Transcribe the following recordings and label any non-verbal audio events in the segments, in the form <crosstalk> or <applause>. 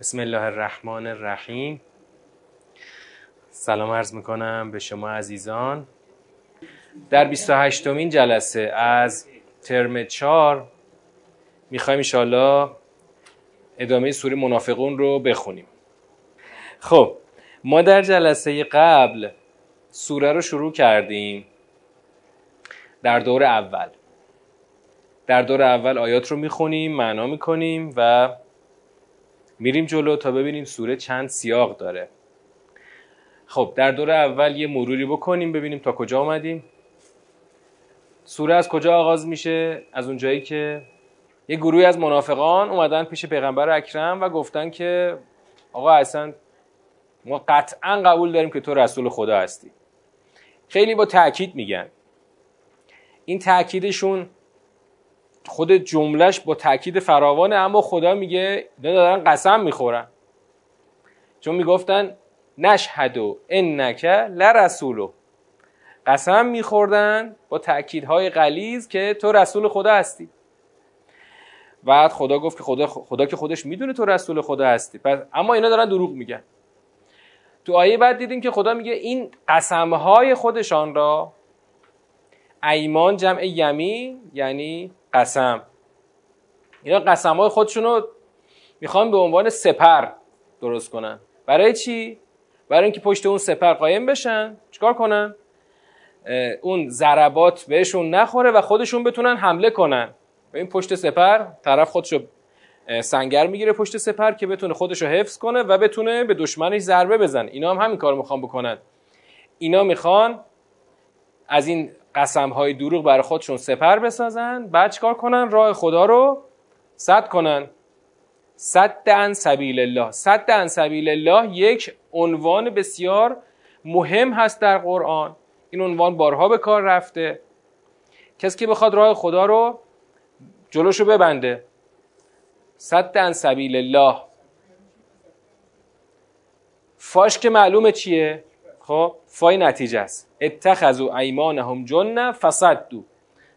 بسم الله الرحمن الرحیم. سلام عرض می‌کنم به شما عزیزان. در 28 مین جلسه از ترم 4 می‌خوایم انشاءالله ادامه سوره منافقون رو بخونیم. خب ما در جلسه قبل سوره رو شروع کردیم در دور اول. در دور اول آیات رو می‌خونیم معنا می‌کنیم و میریم جلو تا ببینیم سوره چند سیاق داره. خب در دور اول یه مروری بکنیم ببینیم تا کجا آمدیم سوره از کجا آغاز میشه؟ از اونجایی که یه گروهی از منافقان اومدن پیش پیغمبر اکرم و گفتن که آقا اصلا ما قطعا قبول داریم که تو رسول خدا هستی. خیلی با تاکید میگن. این تاکیدشون خود جملهش با تاکید فراوانه اما خدا میگه اینا دارن قسم می‌خورن. چون می‌گفتن نشهدو انک لرسولو. قسم میخوردن با تاکیدهای غلیظ که تو رسول خدا هستی. بعد خدا گفت که خدا, خدا که خودش می‌دونه تو رسول خدا هستی. پس اما اینا دارن دروغ میگن. تو آیه بعد دیدیم که خدا میگه این قسمهای خودشان را ایمان جمع یمین یعنی قسم. اینا قسم های خودشون رو می‌خوان به عنوان سپر درست کنن. برای چی؟ برای اینکه پشت اون سپر قایم بشن. چیکار کنن؟ اون ضربات بهشون نخوره و خودشون بتونن حمله کنن. به این پشت سپر طرف خودشو سنگر می‌گیره پشت سپر که بتونه خودشو حفظ کنه و بتونه به دشمنش ضربه بزن اینا هم همین کار می‌خوان بکنن. اینا می‌خوان از این قسم های دروغ برای خودشون سپر بسازن. بعد چیکار کنن؟ راه خدا رو صد کنن. صد عن سبیل الله. صد عن سبیل الله یک عنوان بسیار مهم هست در قرآن. این عنوان بارها به کار رفته. کسی که بخواد راه خدا رو جلوشو ببنده. صد عن سبیل الله. فاش که معلومه چیه؟ خب فای نتیجه است. اتخذوا ایمانهم جنه فصدوا.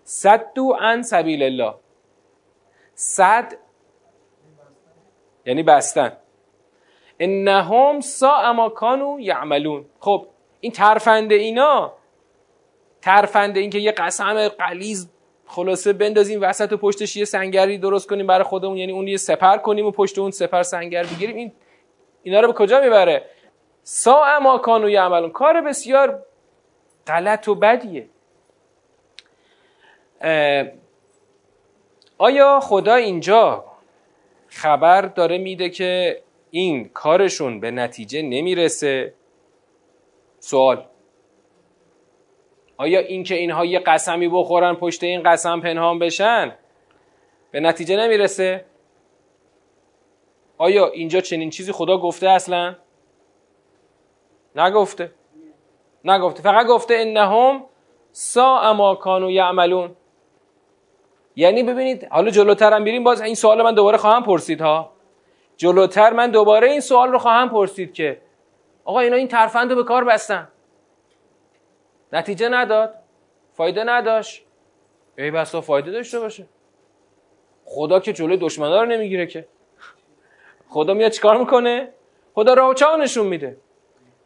صدوا عن سبیل الله. صد یعنی بستن. انهم سا ما کانوا یعملون. خب این ترفنده اینا. ترفنده این که یه قسم قلیز خلاصه بندازیم وسط و پشتش یه سنگری درست کنیم برای خودمون یعنی اون یه سپر کنیم و پشت اون سپر سنگر بگیریم. این اینا رو به کجا می‌بره؟ سا ما کانو یعملون. کار بسیار غلط و بدیه. آیا خدا اینجا خبر داره میده که این کارشون به نتیجه نمی‌رسه؟ سوال. آیا اینکه اینها یه قسمی بخورن پشت این قسم پنهان بشن به نتیجه نمی‌رسه؟ آیا اینجا چنین چیزی خدا گفته اصلا؟ نگفته. نگفته. فقط گفته انهم سا ما کانوا یعملون. یعنی ببینید حالا جلوتر هم بریم باز این سوال من دوباره خواهم پرسید ها. جلوتر من دوباره این سوال رو خواهم پرسید که آقا اینا این ترفند رو به کار بستن. نتیجه نداد. فایده نداشت. ای بسا فایده داشته باشه. خدا که جلوی دشمنا رو نمی‌گیره که. خدا میاد چیکار می‌کنه؟ خدا راه نشون میده.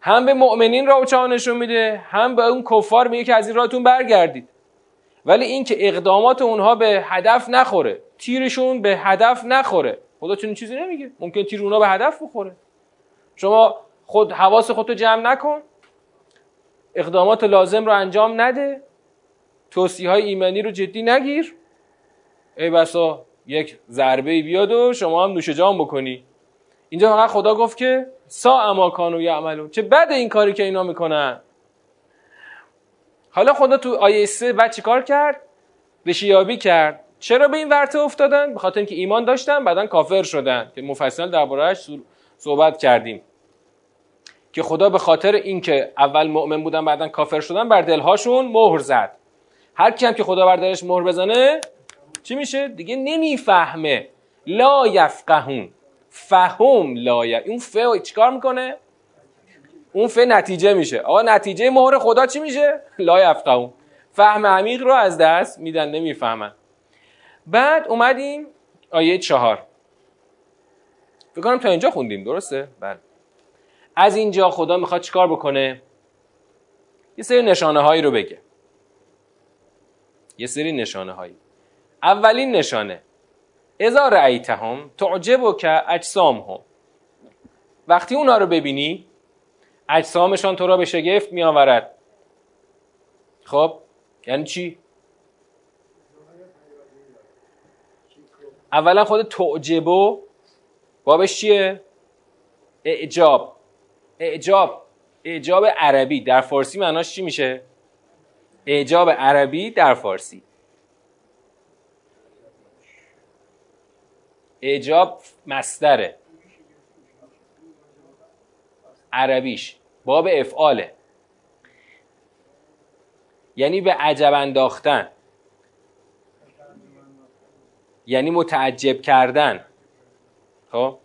هم به مؤمنین راه نشون میده هم به اون کفار میگه که از این راهتون برگردید. ولی اینکه اقدامات اونها به هدف نخوره تیرشون به هدف نخوره. خدا چنین چیزی نمیگه. ممکن تیر اونها به هدف بخوره. شما خود حواس خودتو جمع نکن. اقدامات لازم رو انجام نده. توصیه های ایمانی رو جدی نگیر. ای بسا یک ضربه بیاد و شما هم نوش جام بکنی. اینجا فقط خدا گفت که سا اما کانو یعملون. چه بد این کاری که اینا می‌کنن. حالا خدا تو آیه 3 بعد چیکار کرد؟ ریشیابی کرد. چرا به این ورطه افتادن؟ به خاطر اینکه ایمان داشتن بعدا کافر شدن. که مفصل دربارهش صحبت کردیم. که خدا به خاطر اینکه اول مؤمن بودن بعدا کافر شدن بر دلهاشون مهر زد. هر کی هم که خدا بر دلش مهر بزنه چی میشه؟ دیگه نمی‌فهمه. لا یفقهون. فهم لا اون ف چیکار می‌کنه؟ اون ف نتیجه میشه. آقا نتیجه مهر خدا چی میشه؟ لا یفقهون فهم عمیق رو از دست میدن نمی‌فهمن. بعد اومدیم آیه چهار. فکر کنم تا اینجا خوندیم درسته؟ بله. از اینجا خدا می‌خواد چیکار بکنه؟ یه سری نشانه هایی رو بگه. یه سری نشانه هایی اولین نشانه. ازا رأیتهم تعجب که اجسام هم وقتی اونا رو ببینی اجسامشان تو را به شگفت می آورد خب یعنی چی؟ اولا خود تعجبو بابش چیه؟ اعجاب اعجاب اعجاب عربی در فارسی معناش چی میشه؟ اعجاب عربی در فارسی اعجاب مصدره عربیش. باب افعاله. یعنی به عجب انداختن. یعنی متعجب کردن. خب؟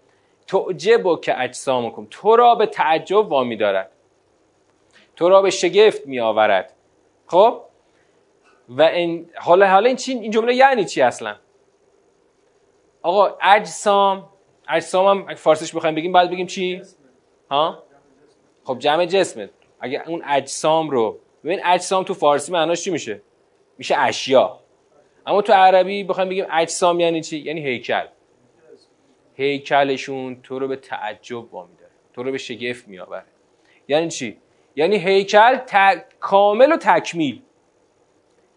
تعجب و که اجسامکم تو را به تعجب وامی دارد. تو را به شگفت می آورد. خب؟ و این حالا حالا این چی؟ این جمله یعنی چی اصلا؟ آقا اجسام اجسام هم فارسیش بخوایم بگیم باید بگیم چی؟ ها؟ خب جمع جسمه اگه اون اجسام رو ببین اجسام تو فارسی معناش چی میشه؟ میشه اشیا. اما تو عربی بخوایم بگیم اجسام یعنی چی؟ یعنی هیکل. هیکلشون تو رو به تعجب داره تو رو به شگفت میآوره. یعنی چی؟ یعنی هیکل کامل و تکمیل.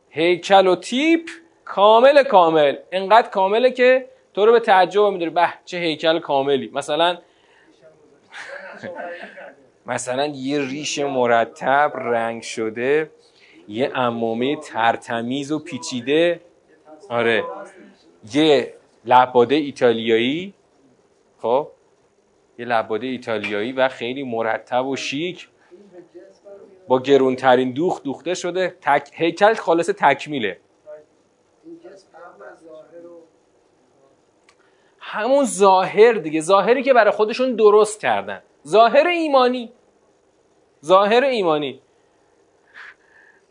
هیکل و تیپ کامل کامل. انقدر کامله که تو رو به تعجب میداره به چه هیکل کاملی. مثلا مثلا یه ریش مرتب رنگ شده یه امامه ترتمیز و پیچیده. آره. یه لباده ایتالیایی. خب. یه لباده ایتالیایی و خیلی مرتب و شیک. با گرونترین دوخ دوخته شده. تک... هیکل خالص تکمیله. همون ظاهر دیگه. ظاهری که برای خودشون درست کردن. ظاهر ایمانی. ظاهر ایمانی.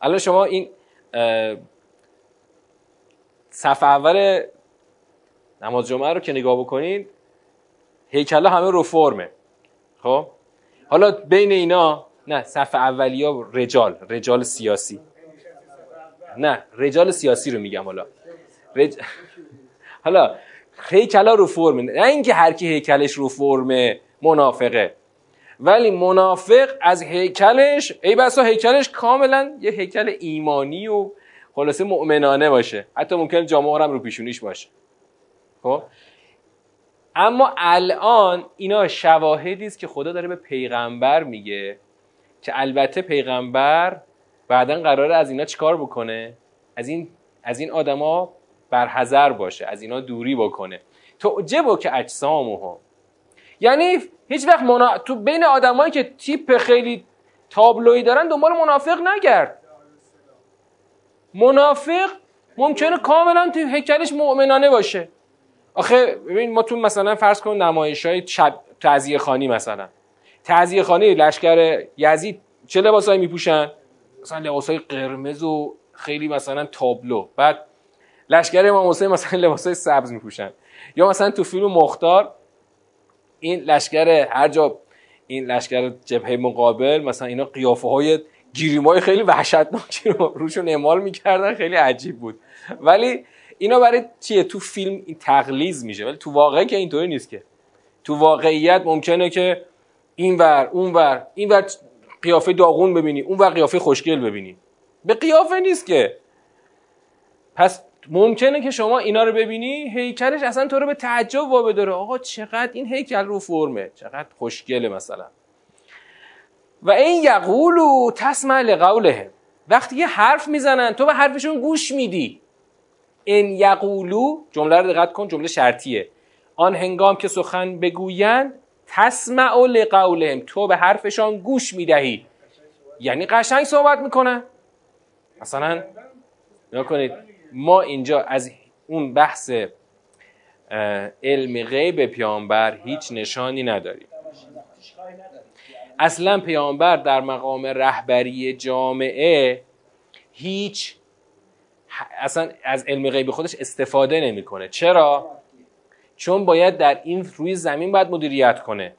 الان شما این صفحه اول نماز جمعه رو که نگاه بکنید هیکلا همه رو فرمه. خب؟ حالا بین اینا نه صفحه اولیا رجال رجال سیاسی. نه رجال سیاسی رو میگم حالا. رج... <laughs> حالا هیکلا رو فرمه نه اینکه هر کی هیکلش رو فرمه منافقه. ولی منافق از هیکلش ای بسا هیکلش کاملا یه هیکل ایمانی و خلاصه مؤمنانه باشه. حتی ممکن جامعه هم رو پیشونیش باشه. خب؟ اما الان اینا شواهدی است که خدا داره به پیغمبر میگه که البته پیغمبر بعدا قراره از اینا چیکار بکنه؟ از این از این آدما برحذر باشه از اینا دوری بکنه. تعجبو که اجسامهم یعنی هیچ وقت منا... تو بین آدمایی که تیپ خیلی تابلویی دارن دنبال منافق نگرد. منافق ممکنه کاملا تو هیکلش مؤمنانه باشه. آخه ببین ما تو مثلا فرض کن نمایش های شب تعذیه خانی مثلا. تعذیه خانی لشکر یزید چه لباسایی میپوشن؟ مثلا لباسای قرمز و خیلی مثلا تابلو. بعد لشکر امام حسین مثلا لباسای سبز میپوشن. یا مثلا تو فیلم مختار این لشکر هر جا این لشکر جبهه مقابل مثلا اینا قیافه های گیریمای خیلی وحشتناکی رو روشون اعمال می‌کردن خیلی عجیب بود. ولی اینا برای چیه؟ تو فیلم این تقلیز میشه ولی تو واقعی که اینطوری نیست که. تو واقعیت ممکنه که این ور اون ور این ور قیافه داغون ببینی اون ور قیافه خوشگل ببینی. به قیافه نیست که. پس ممکنه که شما اینا رو ببینی هیکلش اصلا تو رو به تعجب وابه داره. آقا چقدر این هیکل رو فرمه؟ چقدر خوشگله مثلا. و این یقولو تسمع لقوله. وقتی یه حرف می‌زنن تو به حرفشون گوش میدی. این یقولو جمله رو دقت کن جمله شرطیه. آن هنگام که سخن بگویند تسمع لقولهم. تو به حرفشان گوش می‌دهی. یعنی قشنگ صحبت می‌کنن. مثلا کنید. ما اینجا از اون بحث علم غیب پیامبر هیچ نشانی نداریم. اصلا پیامبر در مقام رهبری جامعه هیچ اصلا از علم غیب خودش استفاده نمی‌کنه. چرا؟ چون باید در این روی زمین باید مدیریت کنه.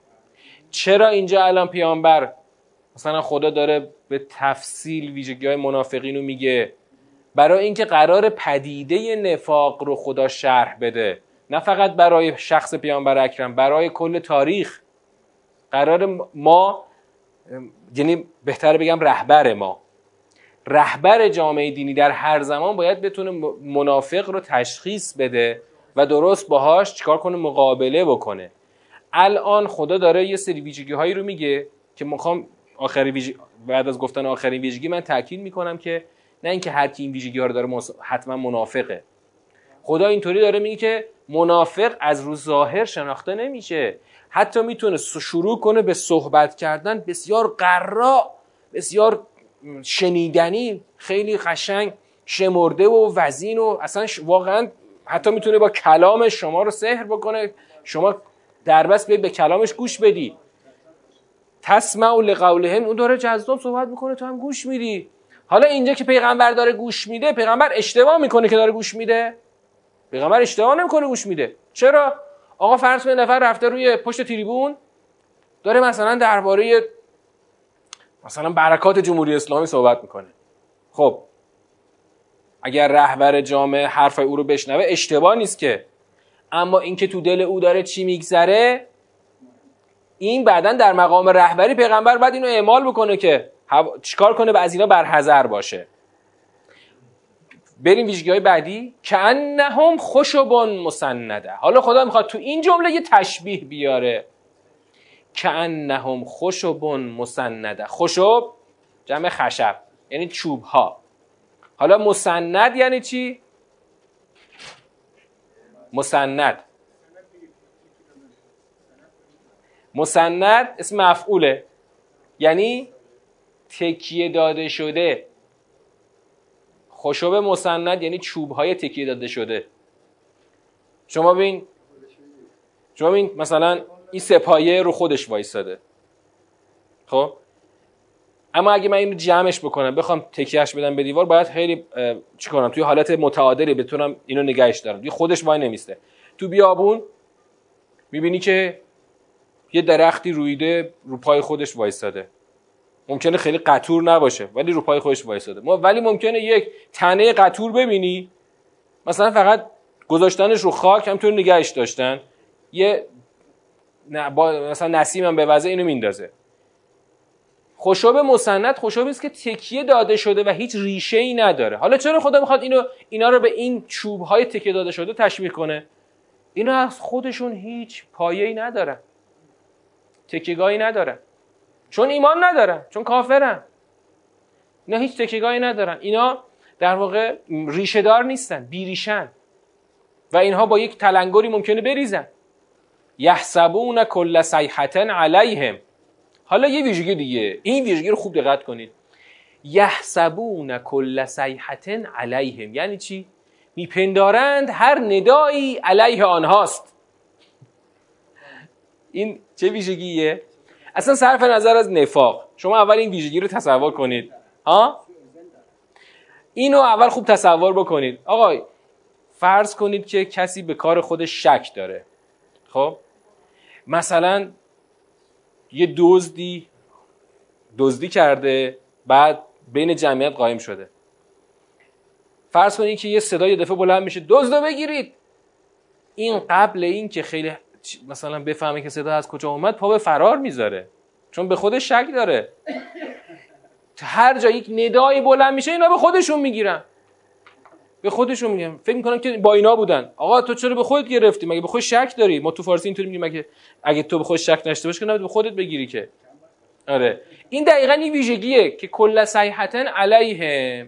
چرا اینجا الان پیامبر؟ مثلا خدا داره به تفصیل ویژگی های منافقین رو میگه. برای اینکه قرار پدیده نفاق رو خدا شرح بده. نه فقط برای شخص پیامبر اکرم برای کل تاریخ. قرار ما یعنی بهتر بگم رهبر ما. رهبر جامعه دینی در هر زمان باید بتونه منافق رو تشخیص بده و درست باهاش چیکار کنه؟ مقابله بکنه. الان خدا داره یه سری ویژگی هایی رو میگه که می‌خوام آخری بعد از گفتن آخرین ویژگی من تاکید می‌کنم که نه اینکه هر کی این ویژگی ها رو داره حتما منافقه. خدا اینطوری داره میگه که منافق از رو ظاهر شناخته نمیشه. حتی می‌تونه شروع کنه به صحبت کردن بسیار قرا بسیار شنیدنی خیلی قشنگ شمرده و وزین و اصلا واقعا حتی می‌تونه با کلام شما رو سحر بکنه. شما در بس به کلامش گوش بدی. تسمع لقولهم. اون داره جذاب صحبت می‌کنه تو هم گوش میدی. حالا اینجا که پیغمبر داره گوش میده پیغمبر اشتباه می‌کنه که داره گوش میده. پیغمبر اشتباه نمی‌کنه گوش میده. چرا؟ آقا فرض کنید نفر رفته روی پشت تریبون داره مثلا درباره مثلا برکات جمهوری اسلامی صحبت می‌کنه. خب اگر رهبر جامعه حرف او رو بشنوه اشتباه نیست که. اما اینکه تو دل او داره چی میگذره این بعدا در مقام رهبری پیغمبر بعد اینو اعمال بکنه که چیکار کنه به از اینا برحذر باشه. بریم ویژگی های بعدی. که انهم خشبون مسنده حالا خدا می‌خواد تو این جمله یه تشبیه بیاره. که انهم خشبون مسنده خشب جمع خشب یعنی چوب ها حالا مسند یعنی چی؟ مسند مسند اسم مفعوله. یعنی تکیه داده شده. خشب مسند یعنی چوب های تکیه داده شده. شما ببین شما ببین مثلا این سپایه رو خودش وایستاده خب؟ اما اگه من اینو جمعش بکنم بخوام تکیهش بدم به دیوار باید خیلی چی کنم توی حالت متعادلی بتونم اینو نگهش دارم. دیگه خودش وای نمیسته تو بیابون می‌بینی که یه درختی رویده رو پای خودش وایستاده ممکنه خیلی قطور نباشه ولی رو پای خودش وایستاده ولی ممکنه یک تنه قطور ببینی. مثلا فقط گذاشتنش رو خاک همطور نگهش داشتن. یه نه مثلا نسیم هم به وضع اینو میندازه. خشاب مسند خشابی است که تکیه داده شده و هیچ ریشه ای نداره. حالا چرا خدا می‌خواد اینو اینا رو به این چوب های تکیه داده شده تشبیه کنه؟ اینا از خودشون هیچ پایه‌ای ندارن. تکیگاهی ندارن. چون ایمان ندارن چون کافرن. اینا هیچ تکیگاهی ندارن. اینا در واقع ریشه دار نیستن بیریشن. و اینها با یک تلنگری ممکنه بریزن. یحسبون کل صیحه علیهم. حالا یه ویژگی دیگه. این ویژگی رو خوب دقت کنید. یحسبون کل صیحه علیهم. یعنی چی؟ میپندارند هر ندایی علیه آنهاست. این چه ویژگیه؟ اصلا صرف نظر از نفاق. شما اول این ویژگی رو تصور کنید. ها؟ اینو اول خوب تصور بکنید. آقای فرض کنید که کسی به کار خودش شک داره. خب؟ مثلا یه دزدی دزدی کرده بعد بین جمعیت قایم شده. فرض کنید که یه صدای دفعه بلند میشه. دزدو بگیرید. این قبل این که خیلی مثلا بفهمه که صدا از کجا اومد پا به فرار می‌ذاره. چون به خودش شک داره. هر جا یک ندایی بلند میشه اینا به خودشون می‌گیرن. به خودشون میگن فکر می‌کنن که با اینا بودن. آقا تو چرا به خودت گرفتی؟ مگه به خود شک داری؟ ما تو فارسی اینطوری میگیم مگه اگه تو به خود شک نشته باشی که به خودت بگیری که. آره. این دقیقا این ویژگیه که کل صیحتن علیه.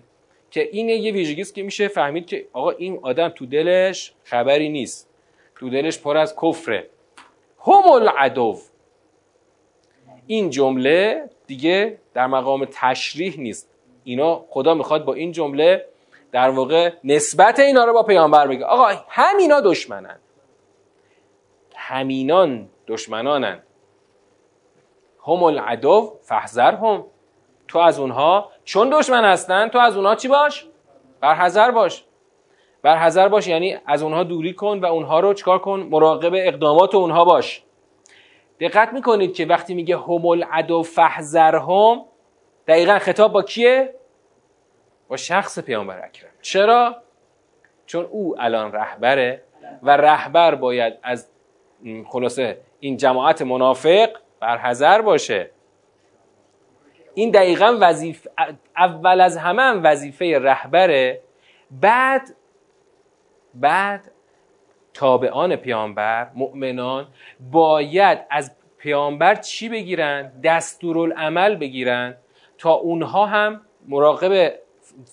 که این یه ویژگی است که میشه فهمید که آقا این آدم تو دلش خبری نیست. تو دلش پر از کفره. هم العدو. این جمله دیگه در مقام تشریح نیست. اینا خدا می‌خواد با این جمله در واقع نسبت اینا رو با پیامبر بگه. آقا همینا دشمنن. همینان دشمنانن. هم العدو فحذر هم. تو از اونها چون دشمن هستن تو از اونها چی باش؟ برحذر باش. بر حذر باش یعنی از اونها دوری کن و اونها رو چکار کن؟ مراقب اقدامات اونها باش. دقت می‌کنید که وقتی میگه هم العدو فحذرهم دقیقا خطاب با کیه؟ با شخص پیامبر اکرم. چرا؟ چون او الان رهبره و رهبر باید از خلاصه این جماعت منافق بر حذر باشه. این دقیقا وظیفه اول از همه هم وظیفه رهبره. بعد بعد تابعان پیامبر مؤمنان باید از پیامبر چی بگیرن؟ دستورالعمل بگیرن تا اونها هم مراقب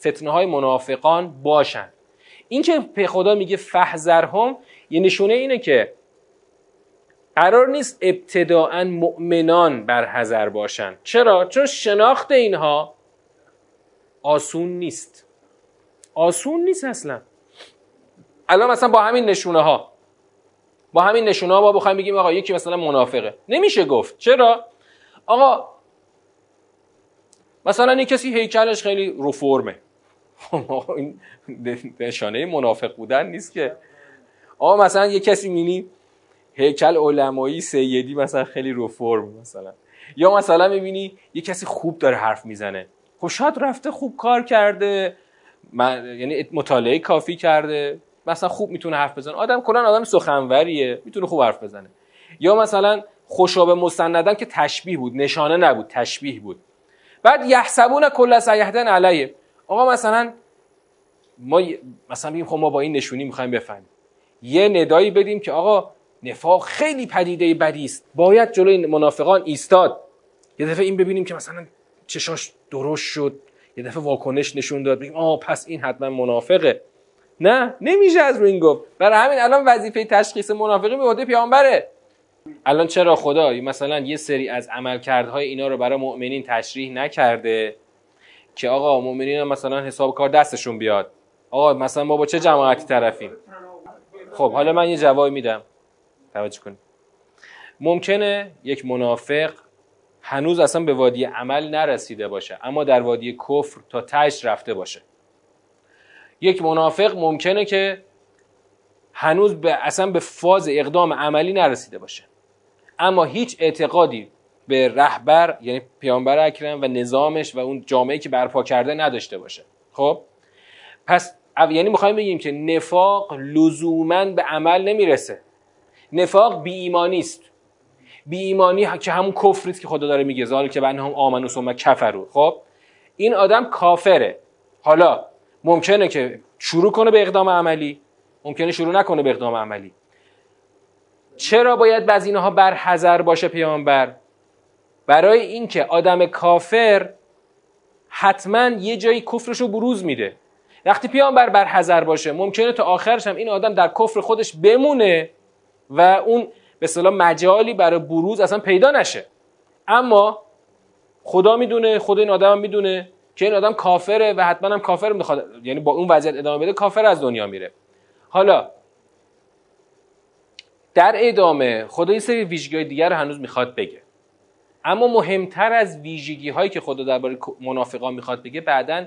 فتنه های منافقان باشن. این که خدا میگه فحذرهم یه نشونه اینه که قرار نیست ابتداعا مؤمنان بر حذر باشن. چرا؟ چون شناخت اینها آسون نیست. آسون نیست اصلا. الان مثلا با همین نشونه ها با همین نشونه ها با بخوایم بگیم آقا یکی مثلا منافقه. نمیشه گفت. چرا؟ آقا مثلا این کسی هیکلش خیلی رو فرمه. <laughs> این نشانه منافق بودن نیست که. آقا مثلا یه کسی مینی هیکل علمایی سیدی مثلا خیلی رو فرم مثلا. یا مثلا می‌بینی یه کسی خوب داره حرف می‌زنه. خب شاید رفته خوب کار کرده. یعنی مطالعه کافی کرده. مثلا خوب می‌تونه حرف بزنه. آدم کلا آدم سخنوریه می‌تونه خوب حرف بزنه. یا مثلا خوشاب مستندن که تشبیه بود نشانه نبود تشبیه بود. بعد یحسبون کل سیحدن علیه. آقا مثلا ما مثلا بگیم خب ما با این نشونی می‌خوایم بفهمیم. یه ندایی بدیم که آقا نفاق خیلی پدیده بدی است. باید جلوی منافقان ایستاد. یه دفعه این ببینیم که مثلا چشاش درست شد. یه دفعه واکنش نشون داد. بگیم آه پس این حتما منافقه. نه نمیشه از رو این گفت. برای همین الان وظیفه تشخیص منافقی به عهده پیامبره. الان چرا خدا مثلا یه سری از عملکردهای اینا رو برای مؤمنین تشریح نکرده که آقا مؤمنین مثلا حساب کار دستشون بیاد. آقا مثلا ما با چه جماعتی طرفیم؟ خب حالا من یه جوابی میدم. توجه کنید. ممکنه یک منافق هنوز اصلا به وادی عمل نرسیده باشه اما در وادی کفر تا تش رفته باشه. یک منافق ممکنه که هنوز به اصلا به فاز اقدام عملی نرسیده باشه. اما هیچ اعتقادی به رهبر یعنی پیامبر اکرم و نظامش و اون جامعه که برپا کرده نداشته باشه. خب؟ پس یعنی می‌خوایم بگیم که نفاق لزوما به عمل نمی‌رسه. نفاق بی ایمانی است. بی ایمانی که همون کفریست که خدا داره میگه زال که بنهم آمنو ثم کفرو خب؟ این آدم کافره. حالا ممکنه که شروع کنه به اقدام عملی ممکنه شروع نکنه به اقدام عملی. چرا باید بعض اینها بر حذر باشه پیامبر؟ برای اینکه آدم کافر حتما یه جایی کفرش رو بروز میده. وقتی پیامبر بر حذر باشه ممکنه تا آخرش هم این آدم در کفر خودش بمونه و اون به صلاح مجالی برای بروز اصلا پیدا نشه. اما خدا می‌دونه خدا این آدم می‌دونه که این آدم کافره و حتما هم کافر می‌خواد. یعنی با اون وضعیت ادامه بده کافر از دنیا میره. حالا در ادامه خدا این سری ویژگی دیگر رو هنوز می‌خواد بگه. اما مهمتر از ویژگی هایی که خدا درباره منافقان می‌خواد بگه بعدا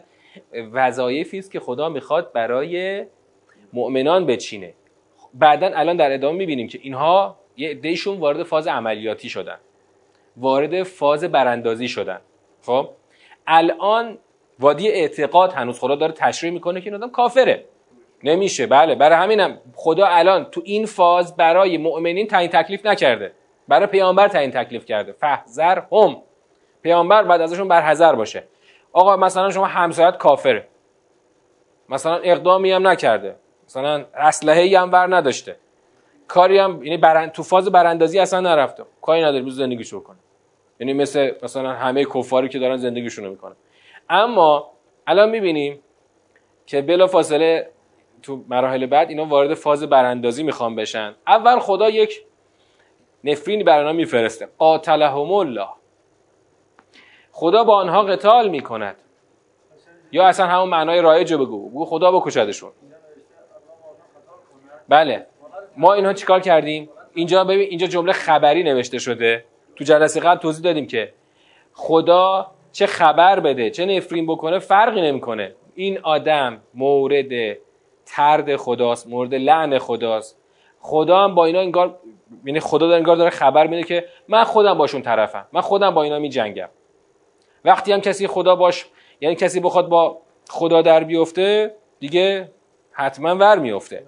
وظایفی است که خدا می‌خواد برای مؤمنان بچینه. بعدا الان در ادامه می‌بینیم که اینها یه عدهشون وارد فاز عملیاتی شدن. وارد فاز براندازی شدن. خب؟ الان وادی اعتقاد هنوز خدا داره تشریح می‌کنه که این آدم کافره. نمیشه. بله برای همینم خدا الان تو این فاز برای مؤمنین تعیین تکلیف نکرده. برای پیامبر تعیین تکلیف کرده. فحذر هم. پیامبر بعد ازشون برحذر باشه. آقا مثلا شما همسایت کافره. مثلا اقدامی هم نکرده. مثلا اسلحه هم ور نداشته. کاری هم یعنی برن... تو فاز براندازی اصلا نرفته. کاری نداره. روز زندگی شروع کنه یعنی مثل مثلا همه کفاری که دارن زندگیشون رو می‌کنن. اما الان می‌بینیم که بلا فاصله تو مراحل بعد اینا وارد فاز براندازی می‌خوان بشن. اول خدا یک نفرینی بر آنها میفرسته. قاتلهم الله. خدا با آنها قتال می‌کند. یا اصلا همون معنای رایج بگو. بگو خدا بکشدشون. بله. ما اینها چیکار کردیم؟ اینجا ببین اینجا جمله خبری نوشته شده. تو جلسه قبل توضیح دادیم که خدا چه خبر بده چه نفرین بکنه فرقی نمی‌کنه. این آدم مورد ترد خداست مورد لعن خداست. خدا هم با اینا انگار یعنی خدا انگار داره خبر میده که من خودم باشون طرفم من خودم با اینا میجنگم. وقتی هم کسی خدا باش یعنی کسی بخواد با خدا در بیفته دیگه حتما ور میفته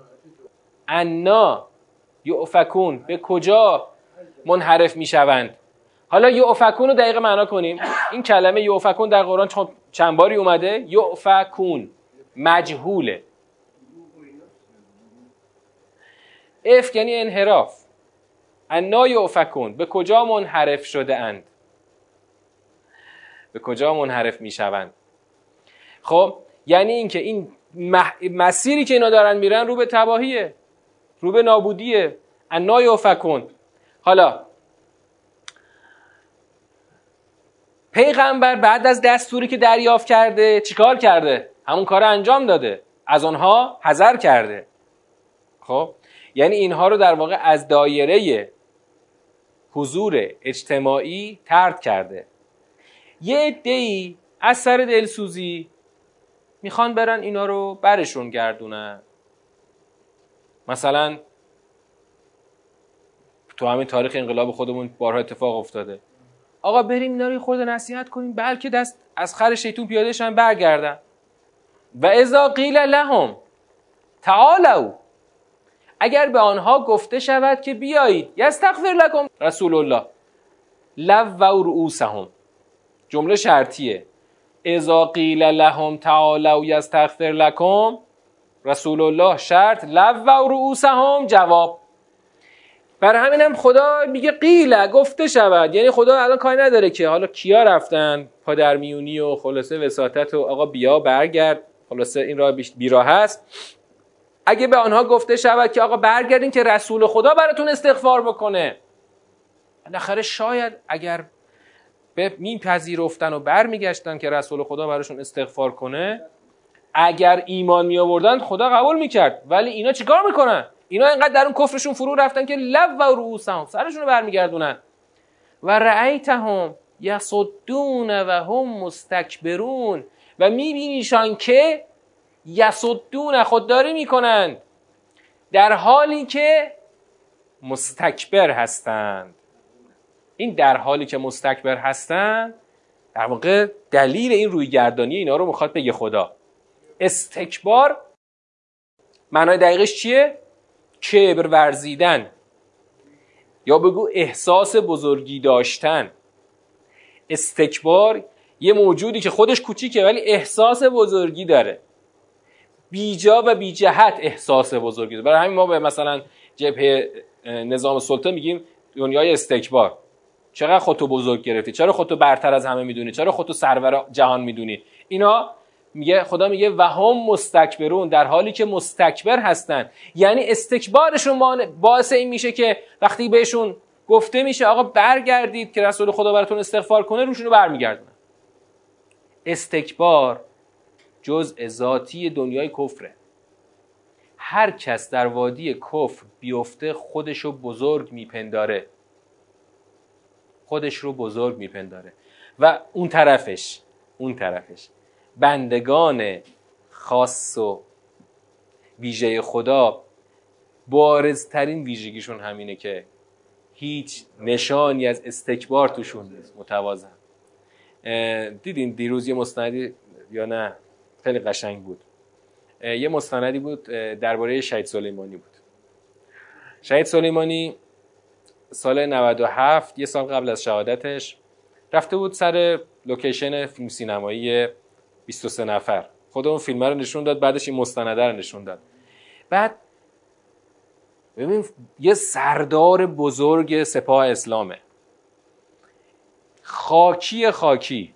انا یعفکون به کجا منحرف می‌شوند؟ حالا یعفکون رو دقیق معنا کنیم. این کلمه یعفکون در قرآن چند باری اومده؟ یعفکون مجهوله. اف یعنی انحراف. انا یعفکون به کجا منحرف شده اند؟ به کجا منحرف می‌شوند خب یعنی اینکه این مسیری که اینا دارن میرن رو به تباهیه. رو به نابودیه. انا یعفکون حالا پیغمبر بعد از دستوری که دریافت کرده چیکار کرده؟ همون کار انجام داده. از آنها حذر کرده. خب؟ یعنی اینها رو در واقع از دایره حضور اجتماعی ترد کرده. یه عده از سر دلسوزی می‌خوان برن اینا رو برشون گردونن. مثلا تو همین تاریخ انقلاب خودمون بارها اتفاق افتاده. آقا بریم اینا رو خورده نصیحت کنیم بلکه دست از خر شیطون پیادهشن برگردن. و اذا قیل لهم تعالوا اگر به آنها گفته شود که بیایید یستغفر لکم رسول الله لو و رؤوسهم. جمله شرطیه. اذا قیل لهم تعالوا یستغفر لکم رسول الله شرط لو و رؤوسهم جواب برای همین هم خدا میگه قیله گفته شود. یعنی خدا الان کاری نداره که. حالا کیا رفتن؟ پادرمیونی و خلاصه وساطت و آقا بیا برگرد. خلاصه این راه بیراه هست. اگه به آنها گفته شود که آقا برگردین که رسول خدا براتون استغفار بکنه. بالاخره شاید اگر به میپذیرفتن و برمیگشتن که رسول خدا براشون استغفار کنه اگر ایمان می آوردن خدا قبول می‌کرد. ولی اینا چیکار می‌کنن؟ اینا اینقدر در اون کفرشون فرو رفتن که لب و رؤوسهم سرشون رو برمیگردونن. و رأیتهم یصدون و هم مستکبرون. و میبینیشان که یصدون خودداری می‌کنند در حالی که مستکبر هستند. این در حالی که مستکبر هستند در واقع دلیل این روی گردانی اینا رو می‌خواد بگه خدا. استکبار معنای دقیقش چیه؟ کبر ورزیدن یا بگو احساس بزرگی داشتن. استکبار یه موجودی که خودش کوچیکه ولی احساس بزرگی داره. بیجا و بیجهت احساس بزرگی داره. برای همین ما به مثلا جبهه نظام سلطه میگیم دنیای استکبار. چقدر خودتو بزرگ گرفتی؟ چرا خودتو برتر از همه می‌دونی؟ چرا خودتو سرور جهان می‌دونی؟ اینا میگه خدا میگه و هم مستکبرون در حالی که مستکبر هستن. یعنی استکبارشون باعث این میشه که وقتی بهشون گفته میشه آقا برگردید که رسول خدا براتون استغفار کنه روشون رو برمیگردونن استکبار جزء ذاتی دنیای کفره. هر کس در وادی کفر بیفته خودش رو بزرگ میپنداره. خودش رو بزرگ میپنداره. و اون طرفش اون طرفش. بندگان خاص و ویژه خدا بارزترین ویژگیشون همینه که هیچ نشانی از استکبار توشون متوازن. دیدین دیروز یه مستندی یا نه؟ خیلی قشنگ بود. یه مستندی بود درباره شهید سلیمانی بود. شهید سلیمانی سال 97 یه سال قبل از شهادتش رفته بود سر لوکیشن فیلم سینمایی 23 نفر. خود اون فیلم رو نشون داد بعدش این مستنده رو نشون داد. بعد ببین یه سردار بزرگ سپاه اسلامه. خاکی خاکی.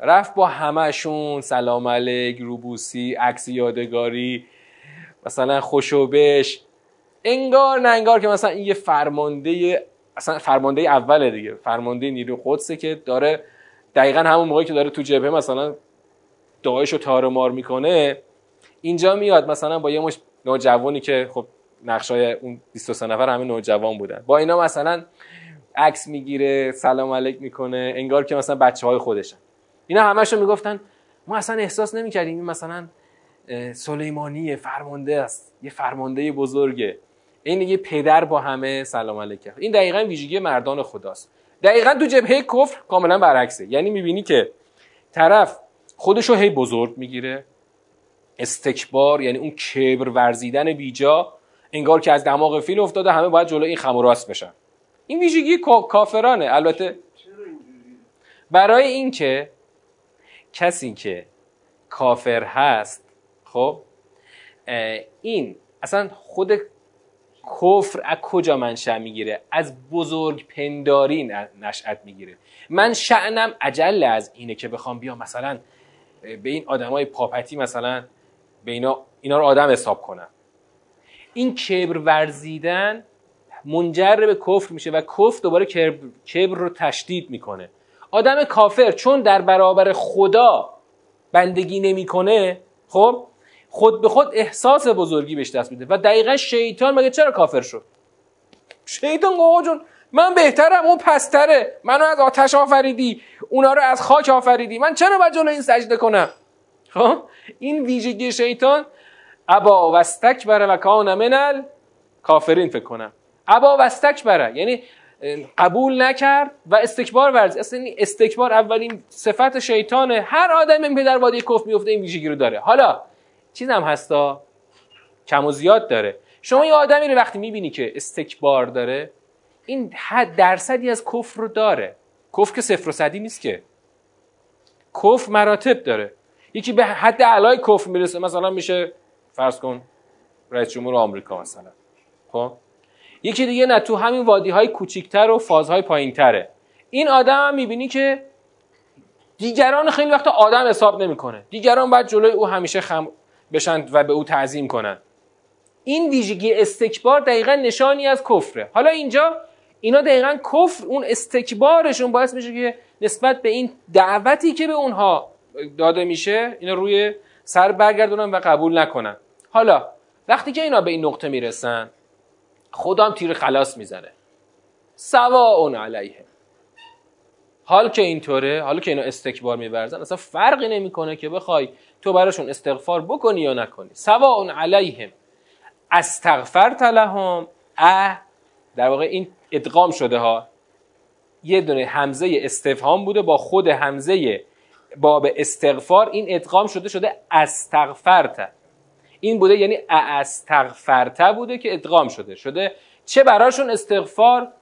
رفت با همهشون سلام علیک روبوسی عکس یادگاری مثلا خوشوبش انگار نه انگار که مثلا این یه فرمانده اصلا فرمانده اوله دیگه فرمانده نیرو قدسه که داره دقیقا همون موقعی که داره تو جبهه مثلا دعایش رو تارمار می‌کنه اینجا میاد مثلا با یه مش نوجوانی که خب نقشای اون 23 نفر همه نوجوان بودن. با اینا مثلا عکس می‌گیره سلام علیک می‌کنه انگار که مثلا بچه های خودشن. اینا همشون می‌گفتن ما اصلا احساس نمی‌کردیم این مثلا سلیمانی فرمانده است یه فرمانده بزرگه. این یه پدر با همه سلام علیکم این دقیقا ویژگی مردان خداست. دقیقا تو جبهه کفر کاملا برعکسه. یعنی می‌بینی که طرف خودشو هی بزرگ می‌گیره. استکبار یعنی اون کبر ورزیدن بیجا انگار که از دماغ فیل افتاده همه باید جلو این خم و راست بشن. این ویژگی کافرانه. البته برای اینکه کسی که کافر هست خب این اصلا خود کفر از کجا منشأ می‌گیره؟ از بزرگ پنداری نشأت می‌گیره. من شعنم عجل از اینه که بخوام بیام مثلا به این آدمای پاپتی مثلا به اینا اینا رو آدم حساب کنم این کبر ورزیدن منجر به کفر میشه و کفر دوباره کبر رو تشدید می‌کنه. آدم کافر چون در برابر خدا بندگی نمی‌کنه خب خود به خود احساس بزرگی بهش دست میده و دقیقا شیطان مگه چرا کافر شد؟ شیطان گفت جون من بهترم اون پستره. منو از آتش آفریدی اونا رو از خاک آفریدی. من چرا باید جلو این سجده کنم؟ خب؟ این ویژگی شیطان ابا و استکبر و کان من کافرین فکر کنم. ابا و استکبره یعنی قبول نکرد و استکبار ورز. اصلا استکبار اولین صفت شیطانه. هر آدمی که در وادی کفر میفته این ویژگی رو داره. حالا چیزم هستا؟ کم و زیاد داره. شما یه آدمی رو وقتی می‌بینی که استکبار داره این حد درصدی از کفر رو داره. کفر که صفر و صدی نیست که. کفر مراتب داره. یکی به حد علای کفر می‌رسه مثلا میشه فرض کن رئیس جمهور آمریکا مثلا. خب؟ یکی دیگه نه تو همین وادی های کوچیکتر و فازهای پایین تره این آدم هم می‌بینی که دیگران خیلی وقت آدم حساب نمی‌کنه. دیگران باید جلوی او همیشه خم بشن و به او تعظیم کنن. این ویژگی استکبار دقیقا نشانی از کفره. حالا اینجا اینا دقیقا کفر اون استکبارشون باعث میشه که نسبت به این دعوتی که به اونها داده میشه اینا روی سر برگردونن و قبول نکنن. حالا وقتی که اینا به این نقطه می‌رسن خدا هم تیر خلاص می‌زنه. سواء علیه. حال که اینطوره حالا که اینا استکبار میبرزن اصلا فرقی نمی‌کنه که بخوای تو براشون استغفار بکنی یا نکنی. سواء علیهم. استغفرت لهم. اه در واقع این ادغام شده ها. یه دونه همزه استفهام بوده با خود همزه باب استغفار. این ادغام شده شده استغفرت این بوده یعنی استغفرته بوده که ادغام شده. شده چه براشون استغفار؟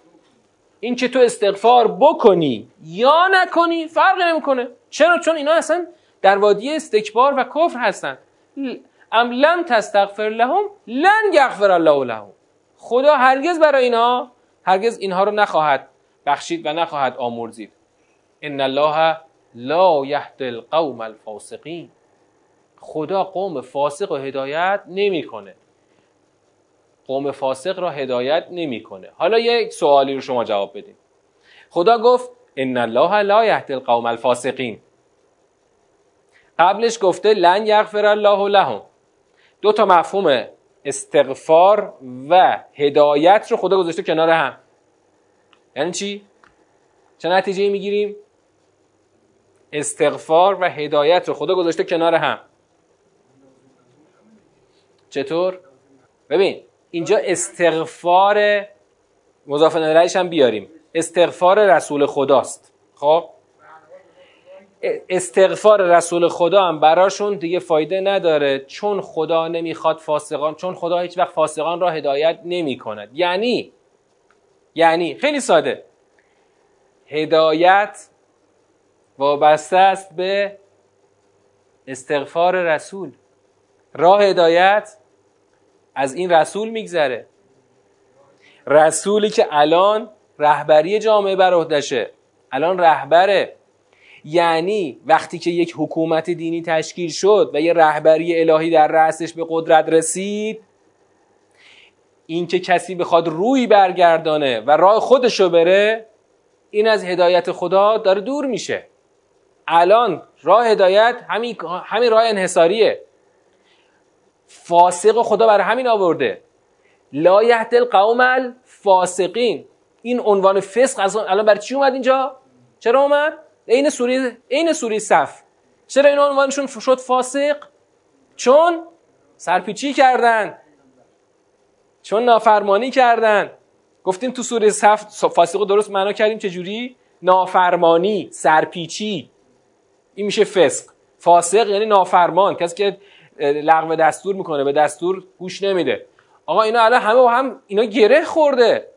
این که تو استغفار بکنی یا نکنی فرق نمی‌کنه. چرا؟ چون اینا اصلا در وادی استکبار و کفر هستن. ام لم تستغفر لهم لن یغفر الله لهم. خدا هرگز برای اینا هرگز اینها رو نخواهد بخشید و نخواهد آمرزید. ان الله لا یهد القوم الفاسقین. خدا قوم فاسق و هدایت نمی‌کنه. قوم فاسق را هدایت نمی‌کنه. حالا یک سوالی رو شما جواب بدین. خدا گفت ان الله لا یهد القوم الفاسقین. قبلش گفته لن یغفر الله لهم. دو تا مفهوم استغفار و هدایت رو خدا گذاشته کنار هم. یعنی چی؟ چه نتیجه می‌گیریم؟ استغفار و هدایت رو خدا گذاشته کنار هم. چطور؟ ببین اینجا استغفار مضاف هم بیاریم. استغفار رسول خداست. خب؟ استغفار رسول خدا هم براشون دیگه فایده نداره. چون خدا نمی‌خواد فاسقان چون خدا هیچ وقت فاسقان را هدایت نمی کند یعنی یعنی خیلی ساده. هدایت وابسته است به استغفار رسول. راه هدایت از این رسول میگذره. رسولی که الان رهبری جامعه بر عهدهشه. الان رهبره. یعنی وقتی که یک حکومت دینی تشکیل شد و یه رهبری الهی در رأسش به قدرت رسید اینکه کسی بخواد روی برگردانه و راه خودشو بره این از هدایت خدا داره دور میشه. الان راه هدایت همین, همین راه انحصاریه. فاسق خدا برای همین آورده. لا یهد القوم الفاسقین. این عنوان فسق الان برای چی اومد اینجا؟ چرا اومد؟ عین سوری عین سوری صف. چرا این عنوانشون شد فاسق؟ چون سرپیچی کردن. چون نافرمانی کردن. گفتیم تو سوره صف فاسق درست معنا کردیم چجوری؟ نافرمانی سرپیچی. این میشه فسق. فاسق یعنی نافرمان. کسی که لغو دستور می‌کنه به دستور گوش نمیده. آقا اینا الان همه با هم اینا گره خورده.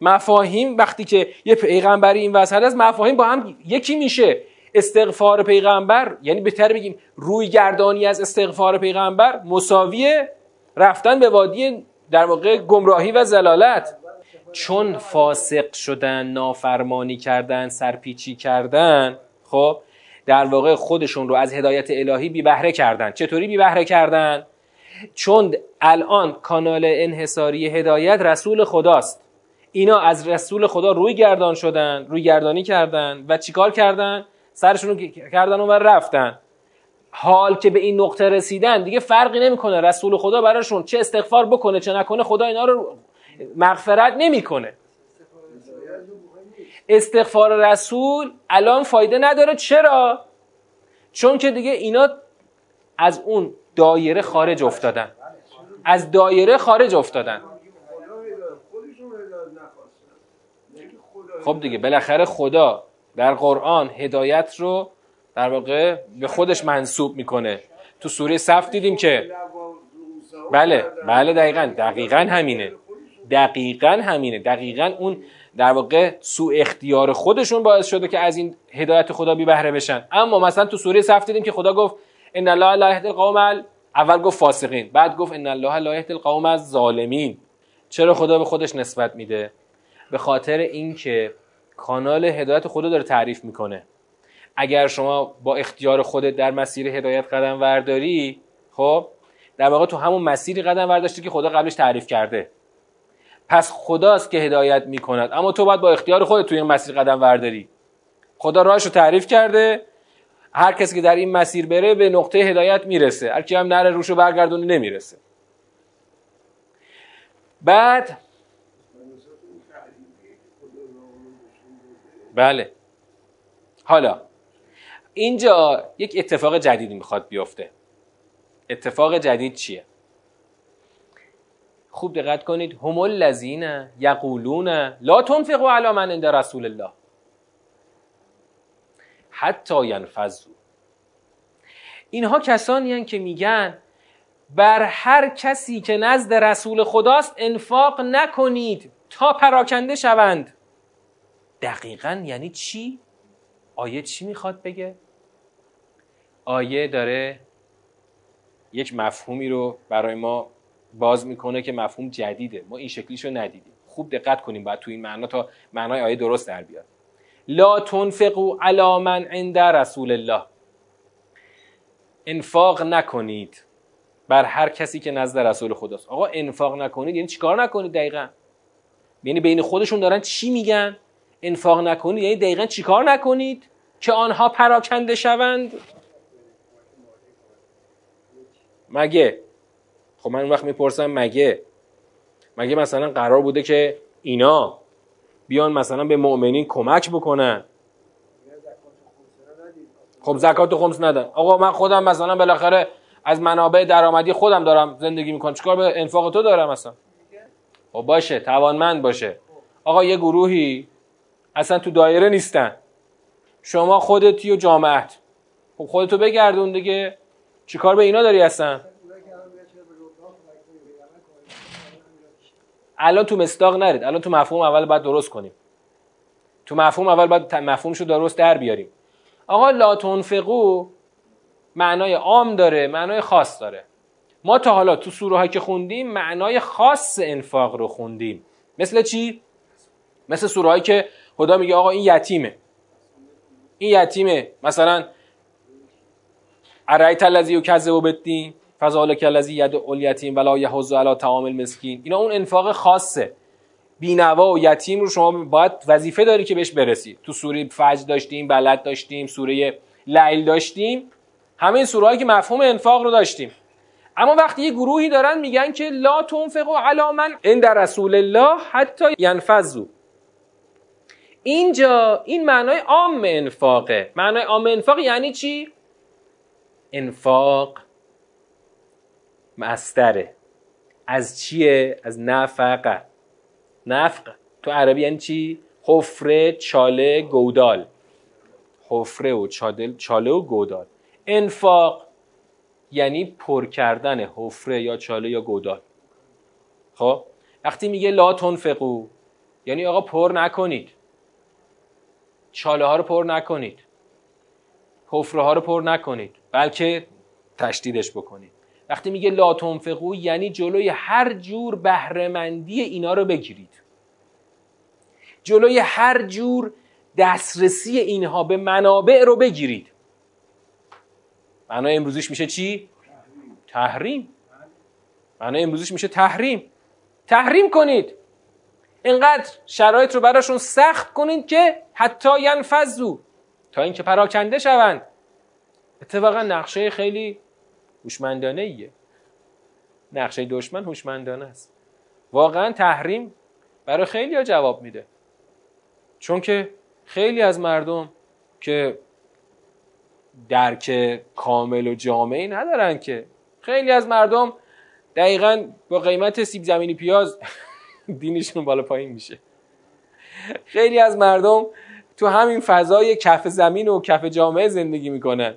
مفاهیم وقتی که یه پیغمبری این وسط است مفاهیم با هم یکی میشه. استغفار پیغمبر یعنی بهتر بگیم روی گردانی از استغفار پیغمبر مساویه رفتن به وادی در واقع گمراهی و زلالت. چون فاسق شدن نافرمانی کردن سرپیچی کردن خب در واقع خودشون رو از هدایت الهی بی بهره کردن. چطوری بی بهره کردن؟ چون الان کانال انحصاری هدایت رسول خداست. اینا از رسول خدا روی گردان شدن روی گردانی کردن و چیکار کردن؟ سرشون رو کردن و رفتن. حال که به این نقطه رسیدن دیگه فرقی نمی‌کنه. رسول خدا براشون چه استغفار بکنه چه نکنه خدا اینا رو مغفرت نمی‌کنه. استغفار رسول الان فایده نداره. چرا؟ چون که دیگه اینا از اون دایره خارج افتادن. از دایره خارج افتادن. خب دیگه بالاخره خدا در قرآن هدایت رو در واقع به خودش منصوب می‌کنه. تو سوره صف دیدیم که بله بله دقیقا دقیقا همینه. دقیقا همینه. دقیقا اون در واقع سوء اختیار خودشون باعث شده که از این هدایت خدا بی بهره بشن. اما مثلا تو سوره صف دیدیم که خدا گفت ان الله لا یهدی القوم اول گفت فاسقین بعد گفت ان الله لا یهدی القوم الظالمین. چرا خدا به خودش نسبت میده؟ به خاطر اینکه کانال هدایت خدا داره تعریف می‌کنه. اگر شما با اختیار خودت در مسیر هدایت قدم ورداری خب در واقع تو همون مسیری قدم ورداشتی که خدا قبلش تعریف کرده. پس خداست که هدایت می‌کند. اما تو باید با اختیار خودت توی این مسیر قدم ورداری خدا راهش رو تعریف کرده. هر کسی که در این مسیر بره به نقطه هدایت می‌رسه. هر کی هم نره روشو برگردونه نمی‌رسه. بعد بله. حالا اینجا یک اتفاق جدیدی می‌خواد بیفته. اتفاق جدید چیه؟ خوب دقت کنید. هم الذین یقولون لا تنفقوا علی من عند رسول الله. حتی ینفذوا اینها کسانی هن که میگن بر هر کسی که نزد رسول خداست انفاق نکنید تا پراکنده شوند. دقیقا یعنی چی؟ آیه چی می‌خواد بگه؟ آیه داره یک مفهومی رو برای ما باز می‌کنه که مفهوم جدیده. ما این شکلیش رو ندیدیم. خوب دقت کنیم باید تو این معنا تا معنای آیه درست در بیاد. لا تنفقوا علی من عند رسول الله. انفاق نکنید بر هر کسی که نزد رسول خداست. آقا انفاق نکنید؟ یعنی چیکار نکنید دقیقا؟ یعنی بین خودشون دارن چی میگن؟ انفاق نکنید یعنی دقیقا چیکار نکنید که آنها پراکنده شوند؟ مگه؟ خب من اون وقت می‌پرسم مگه؟ مگه مثلا قرار بوده که اینا بیان مثلا به مؤمنین کمک بکنن؟ خب زکات و خمس ندن. آقا من خودم مثلا بالاخره از منابع درآمدی خودم دارم زندگی می‌کنم. چیکار به انفاق تو دارم مثلا؟ خب باشه توانمند باشه. آقا یه گروهی اصلا تو دایره نیستن. شما خودتی و جامعت. خب خودتو بگردون دیگه. چیکار به اینا داری هستن الان تو مصداق نرید. الان تو مفهوم اول باید درست کنیم. تو مفهوم اول باید مفهومشو درست در بیاریم. آقا لا تنفقو معنای عام داره معنای خاص داره. ما تا حالا تو سوره که خوندیم معنای خاص انفاق رو خوندیم. مثل چی؟ مثل سوره که خدا میگه آقا این یتیمه. این یتیمه. مثلا ارایت الذی یکذب بالدین فذالک الذی یدعو الیتیم ولا یحض علی طعام المسکین. اینا اون انفاق خاصه. بینوا و یتیم رو شما باید وظیفه داری که بهش برسی. تو سوره فجر داشتیم بلد داشتیم سوره لیل داشتیم. همه این سوره که مفهوم انفاق رو داشتیم. اما وقتی یه گروهی دارن میگن که لا تنفقوا علی من عند رسول الله حتی ینفذوا اینجا این معنای عام انفاقه. معنای عام انفاق یعنی چی؟ انفاق مستره. از چیه؟ از نفقه نفق تو عربی یعنی چی؟ حفره چاله گودال. حفره و چاله و گودال. انفاق یعنی پر کردن حفره یا چاله یا گودال. خب؟ وقتی میگه لا تنفقو یعنی آقا پر نکنید. چاله ها رو پر نکنید. حفره ها رو پر نکنید. بلکه تشدیدش بکنید. وقتی میگه لا تنفقو یعنی جلوی هر جور بهرهمندی اینا رو بگیرید. جلوی هر جور دسترسی اینها به منابع رو بگیرید. معنای امروزیش میشه چی؟ تحریم. معنای امروزیش میشه تحریم. تحریم کنید. اینقدر شرایط رو براشون سخت کنید که حتی ینفذو تا اینکه پراکنده شوند. اتفاقا نقشه خیلی هوشمندانه ایه نقشه دشمن هوشمندانه است. واقعا تحریم برای خیلی ها جواب میده. چون که خیلی از مردم که درک کامل و جامعی ندارن که خیلی از مردم دقیقا با قیمت سیب زمینی پیاز <laughs> دینشون بالا پایین میشه. خیلی از مردم تو همین فضای کف زمین و کف جامعه زندگی می‌کنن.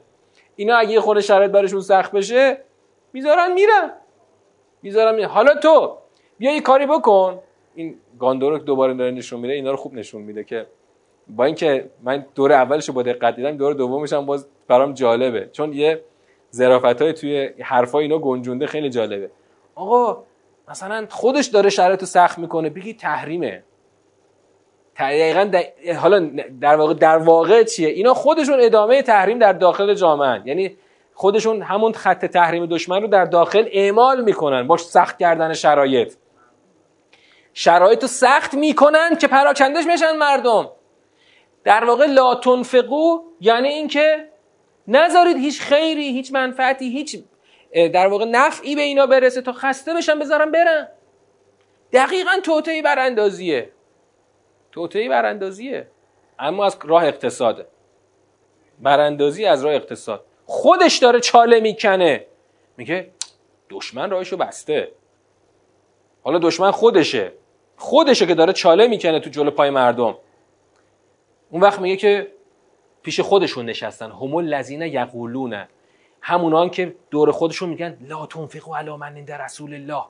اینا اگه خود شرایط برشون سخت بشه می‌ذارن میرن. می‌ذارن میرن. حالا تو بیا یه کاری بکن. این گاندورو دوباره داره نشون میده اینا رو خوب نشون میده که با اینکه من دور اولش رو با دقت دیدم دور دومش هم باز برام جالبه. چون یه ظرافت های توی حرفای اینا گنجونده خیلی جالبه. آقا مثلا خودش داره شرایط سخت می‌کنه بگی تحریمه. دقیقا حالا در واقع در واقع چیه؟ اینا خودشون ادامه تحریم در داخل جامعه یعنی خودشون همون خط تحریم دشمن رو در داخل اعمال می‌کنن باش سخت کردن شرایط. شرایط رو سخت می‌کنن که پراکندش میشن مردم. در واقع لا تنفقو یعنی اینکه نذارید هیچ خیری هیچ منفعتی هیچ در واقع نفعی به اینا برسه تا خسته بشن بذارن برن. دقیقا توطعی براندازیه. توطعی براندازیه. اما از راه اقتصاده براندازی از راه اقتصاد. خودش داره چاله می‌کنه. میگه دشمن راهشو بسته. حالا دشمن خودشه. خودشه که داره چاله می‌کنه تو جلو پای مردم. اون وقت میگه که پیش خودشون نشستن. هم الذین یقولون همونان که دور خودشون میگن لا تنفقوا علی من عند رسول الله.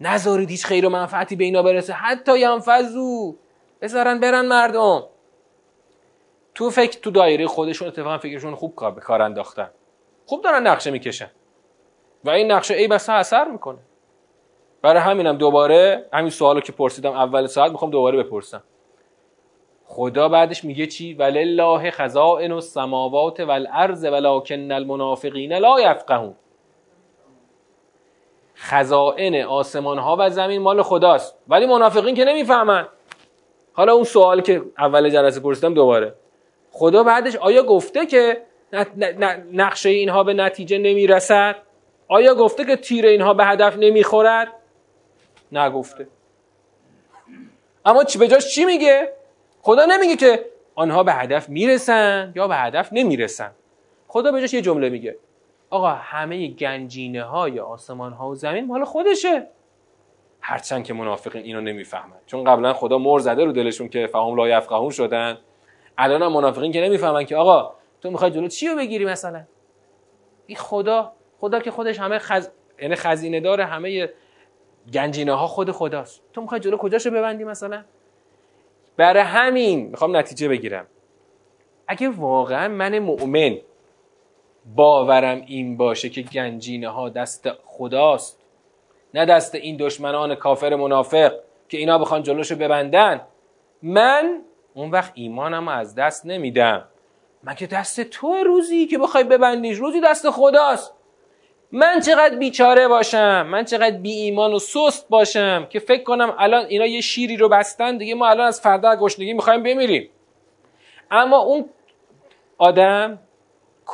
نذارید هیچ خیر و منفعتی به اینا برسه. حتی ینفذو. بذارن برن مردم. تو فکر تو دایره خودشون اتفاقا فکرشون خوب کار کار انداختن. خوب دارن نقشه می‌کشن. و این نقشه ای بسا اثر می‌کنه. برای همینم دوباره همین سوالو که پرسیدم اول ساعت می‌خوام دوباره بپرسم. خدا بعدش میگه چی؟ ولله خزائن السماوات والارض ولکن المنافقین لا یفقهون. خزائن آسمان ها و زمین مال خداست. ولی منافقین که نمی‌فهمن. حالا اون سوال که اول جلسه پرسیدم دوباره. خدا بعدش آیا گفته که نقشه اینها به نتیجه نمی‌رسد؟ آیا گفته که تیر اینها به هدف نمی‌خورد؟ نگفته. اما به جاش چی میگه؟ خدا نمیگه که آنها به هدف می‌رسن یا به هدف نمی‌رسن. خدا به جاش یه جمله میگه. آقا همه گنجینه های آسمان ها و زمین مال خودشه. هرچند که منافقین اینو نمی‌فهمن. چون قبلا خدا مر زده رو دلشون که فهم لا یفقهون شدن. الان هم منافقین که نمی‌فهمن که آقا تو می‌خوای جلو چی رو بگیری مثلا؟ این خدا خدا که خودش همه خز... یعنی خزینه داره همه گنجینه ها خود خداست. تو می‌خوای جلو کجاشو ببندی مثلا؟ برای همین می‌خوام نتیجه بگیرم. اگه واقعا من مؤمن باورم این باشه که گنجینه ها دست خداست نه دست این دشمنان کافر منافق که اینا بخوان جلوشو ببندن. من اون وقت ایمانم از دست نمیدم. مگه دست تو روزی که بخوای ببندیش؟ روزی دست خداست. من چقدر بیچاره باشم؟ من چقدر بی ایمان و سست باشم که فکر کنم الان اینا یه شیری رو بستن دیگه ما الان از فردا گشنگی می‌خوایم بمیریم. اما اون آدم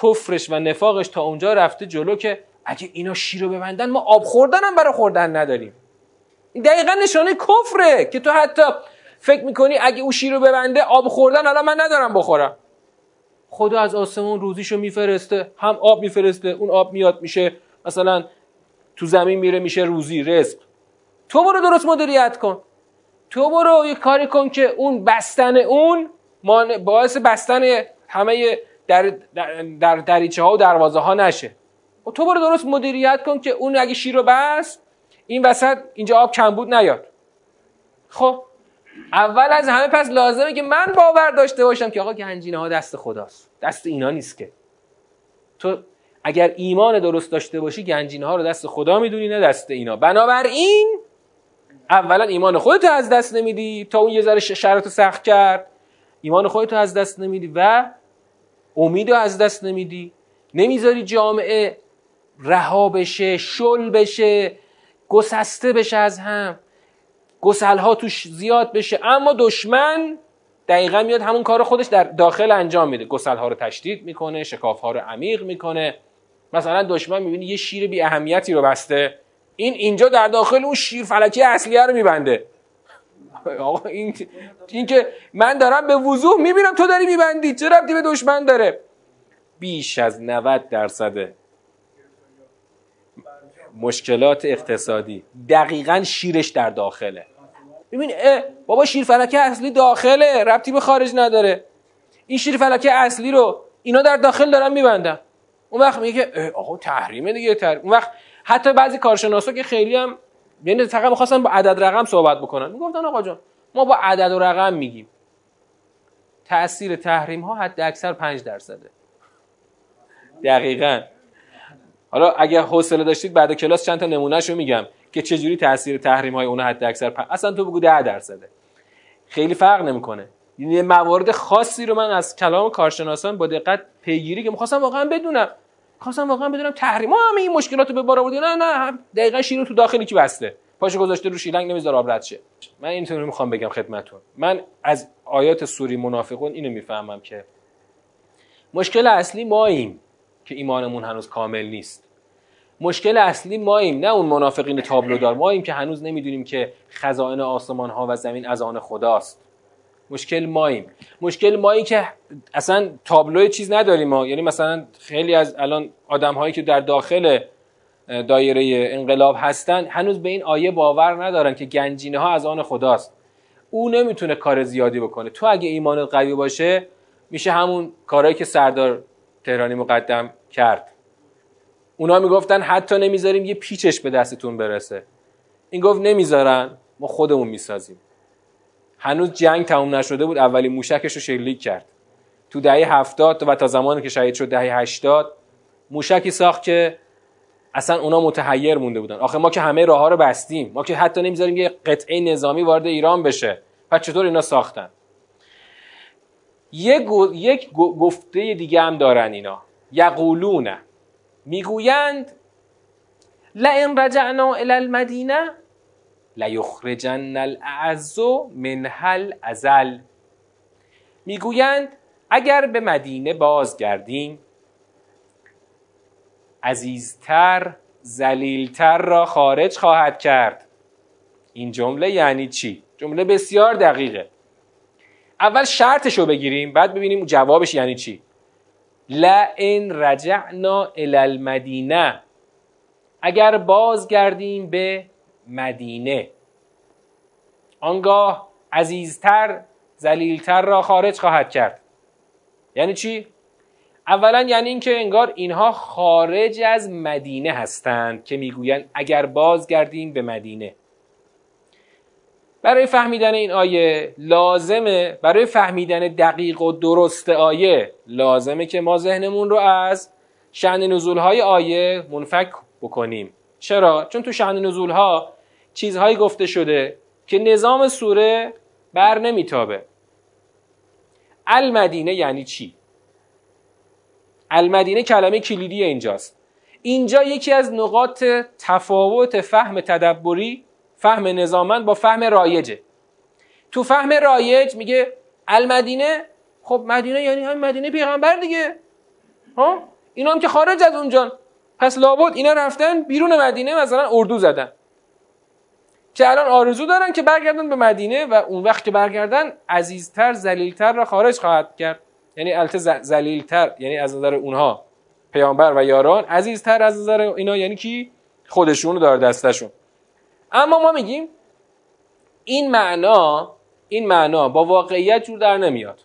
کفرش و نفاقش تا اونجا رفته جلو که اگه اینا شیر رو ببندن ما آب خوردن هم برای خوردن نداریم. این دقیقا نشانه کفره که تو حتی فکر می‌کنی اگه او شیر رو ببنده آب خوردن الان من ندارم بخورم. خدا از آسمون روزیشو میفرسته هم آب میفرسته اون آب میاد میشه مثلا تو زمین میره میشه روزی رزق. تو برو درست مدیریت کن. تو برو یه کاری کن که اون بستن اون باعث بستن همه در, در دریچه ها و دروازه ها نشه. تو برو درست مدیریت کن که اون اگه شیر رو این وسط اینجا آب کمبود نیاد. خب اول از همه پس لازمه که من باور داشته باشم که آقا گنجینه ها دست خداست. دست اینا نیست که. تو اگر ایمان درست داشته باشی گنجینه ها رو دست خدا می‌دونی نه دست اینا. بنابراین اولا ایمان خودت از دست نمیدی. تا اون یه ذره شرط سخت کرد. ایمان خودت از دست نمیدی و امید از دست نمیدی. نمی‌ذاری جامعه رها بشه شل بشه گسسته بشه از هم. گسل ها توش زیاد بشه. اما دشمن دقیقا میاد همون کار خودش در داخل انجام میده. گسل ها رو تشدید می‌کنه شکاف ها رو عمیق می‌کنه. مثلا دشمن می‌بینی یه شیر بی اهمیتی رو بسته. این اینجا در داخل اون شیر فلکی اصلیه رو میبنده. <laughs> آقا این, این که من دارم به وضوح می‌بینم تو داری میبندی. چه ربطی به دشمن داره؟ بیش از 90 درصد مشکلات اقتصادی. دقیقا شیرش در داخله. ببین بابا شیر فلکه اصلی داخله ربطی به خارج نداره. این شیر فلکه اصلی رو اینا در داخل دارن میبندن. اون وقت میگه که آقا تحریمه دیگه تحریم. اون وقت حتی بعضی کارشناسا که خیلی هم یعنی فقط می‌خواستن با عدد رقم صحبت بکنن. می‌گفتن آقا جان ما با عدد و رقم میگیم. تاثیر تحریم ها حد اکثر 5 درصده. دقیقا. حالا اگه حوصله داشتید بعد کلاس چند تا نمونهشو میگم که چجوری تاثیر تحریم های اون حد اکثر پ... اصلا تو بگو 10 درصده. خیلی فرق نمی‌کنه. یعنی موارد خاصی رو من از کلام کارشناسان با دقت پیگیری که می‌خواستم واقعا بدونم. خواستم واقعا بدونم تحریم همه این مشکلات رو به بار آوردی؟ نه نه. دقیقا شیر تو داخلی کی بسته. پاشو گذاشته رو شیلنگ نمی‌ذاره آب رد شه. من اینطوری می‌خوام بگم خدمتتون. من از آیات سوری منافقون اینو می‌فهمم که مشکل اصلی ماییم. که ایمانمون هنوز کامل نیست. مشکل اصلی ماییم نه اون منافقین تابلودار. ماییم که هنوز نمی‌دونیم که خزائن آسمان ها و زمین از آن خداست. مشکل ماییم. مشکل مایی که اصلا تابلو چیز نداریم ما. یعنی مثلا خیلی از الان آدم هایی که در داخل دایره انقلاب هستن هنوز به این آیه باور ندارن که گنجینه ها از آن خداست. او نمی‌تونه کار زیادی بکنه. تو اگه ایمانت قوی باشه میشه همون کارهایی که سردار تهرانی مقدم کرد. اونا می‌گفتن حتی نمی‌ذاریم یه پیچش به دستتون برسه. این گفت نمی‌ذارن ما خودمون می‌سازیم. هنوز جنگ تموم نشده بود اولی موشکش رو شلیک کرد. تو دهه هفتاد و تا زمانی که شهید شد دهه هشتاد موشکی ساخت که اصلا اونا متحیر مونده بودن. آخه ما که همه راه ها رو بستیم ما که حتی نمی‌ذاریم یه قطعه نظامی وارد ایران بشه. پس چطور اینا ساختن؟ یک, یک گفته دیگه هم دارن اینا. یقولون. می‌گویند لئن رجعنا الى المدینه لیخرجن الاعز من هل ازل می‌گویند اگر به مدینه بازگردیم عزیزتر زلیلتر را خارج خواهد کرد. این جمله یعنی چی؟ جمله بسیار دقیقه. اول شرطش رو بگیریم بعد ببینیم جوابش یعنی چی. لئن رجعنا الى المدینه. اگر بازگردیم به مدینه. آنگاه عزیزتر زلیلتر را خارج خواهد کرد. یعنی چی؟ اولا یعنی اینکه انگار اینها خارج از مدینه هستند که می‌گویند اگر بازگردیم به مدینه. برای فهمیدن این آیه لازمه برای فهمیدن دقیق و درست آیه لازمه که ما ذهنمون رو از شعن نزول های آیه منفک بکنیم چرا؟ چون تو شعن نزول ها چیزهایی گفته شده که نظام سوره بر نمیتابه المدینه یعنی چی؟ المدینه کلمه کلیدی اینجاست اینجا یکی از نقاط تفاوت فهم تدبری فهم نظامند با فهم رایجه. تو فهم رایج میگه المدینه خب مدینه یعنی هم مدینه پیغمبر دیگه. ها؟ اینا هم که خارج از اونجان پس لابد اینا رفتن بیرون مدینه مثلا اردو زدن. که الان آرزو دارن که برگردن به مدینه و اون وقت که برگردن عزیزتر زلیلتر را خارج خواهد کرد. یعنی البته زلیلتر یعنی از نظر اونها پیامبر و یاران عزیزتر از نظر اینا. یعنی کی؟ خودشون رو داره دستشون. اما ما میگیم این معنا این معنا با واقعیت جور در نمیاد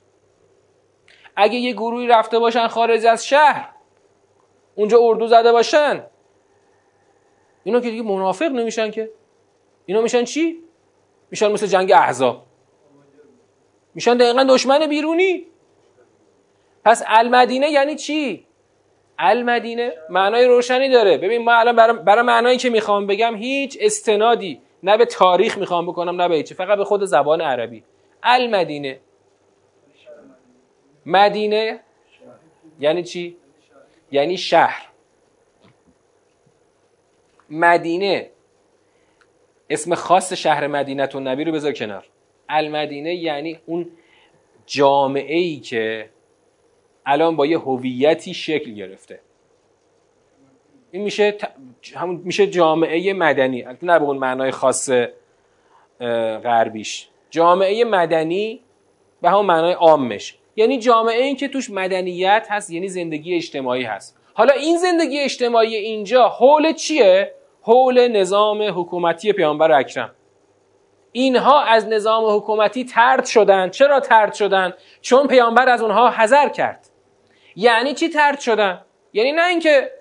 اگه یه گروهی رفته باشن خارج از شهر اونجا اردو زده باشن اینا که دیگه منافق نمیشن که اینا میشن چی؟ میشن مثل جنگ احزاب میشن دقیقا دشمن بیرونی پس المدینه یعنی چی؟ المدینه معنای روشنی داره. ببین ما الان برای, برای معنایی که می‌خوام بگم هیچ استنادی نه به تاریخ می‌خوام بکنم نه به فقط به خود زبان عربی. المدینه. مدینه یعنی چی؟ یعنی شهر. مدینه. اسم خاص شهر مدینه و نبی رو بذار کنار. المدینه یعنی اون جامعه ای که الان با یه هویتی شکل گرفته. این میشه همون میشه جامعه مدنی. نه به اون معنای خاص غربیش. جامعه مدنی به همون معنای عامش. یعنی جامعه این که توش مدنیت هست یعنی زندگی اجتماعی هست. حالا این زندگی اجتماعی اینجا حول چیه؟ حول نظام حکومتی پیامبر اکرم. اینها از نظام حکومتی ترد شدن. چرا ترد شدن؟ چون پیامبر از اونها حذر کرد. یعنی چی ترد شدن؟ یعنی نه اینکه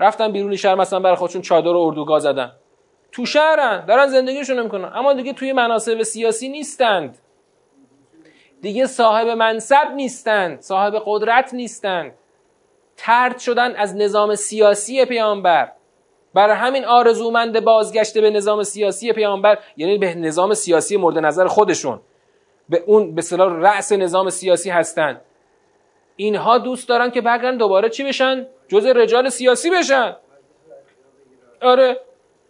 رفتن بیرون شهر مثلا برای خودشون چادر و اردوگاه زدن. تو شهرن دارن زندگیشون می‌کنن. اما دیگه توی مناسب سیاسی نیستند. دیگه صاحب منصب نیستند صاحب قدرت نیستند. ترد شدن از نظام سیاسی پیامبر. برای همین آرزومند بازگشته به نظام سیاسی پیامبر یعنی به نظام سیاسی مورد نظر خودشون. به اون به رأس نظام سیاسی هستند اینها دوست دارن که برگردن دوباره چی بشن؟ جز رجال سیاسی بشن. آره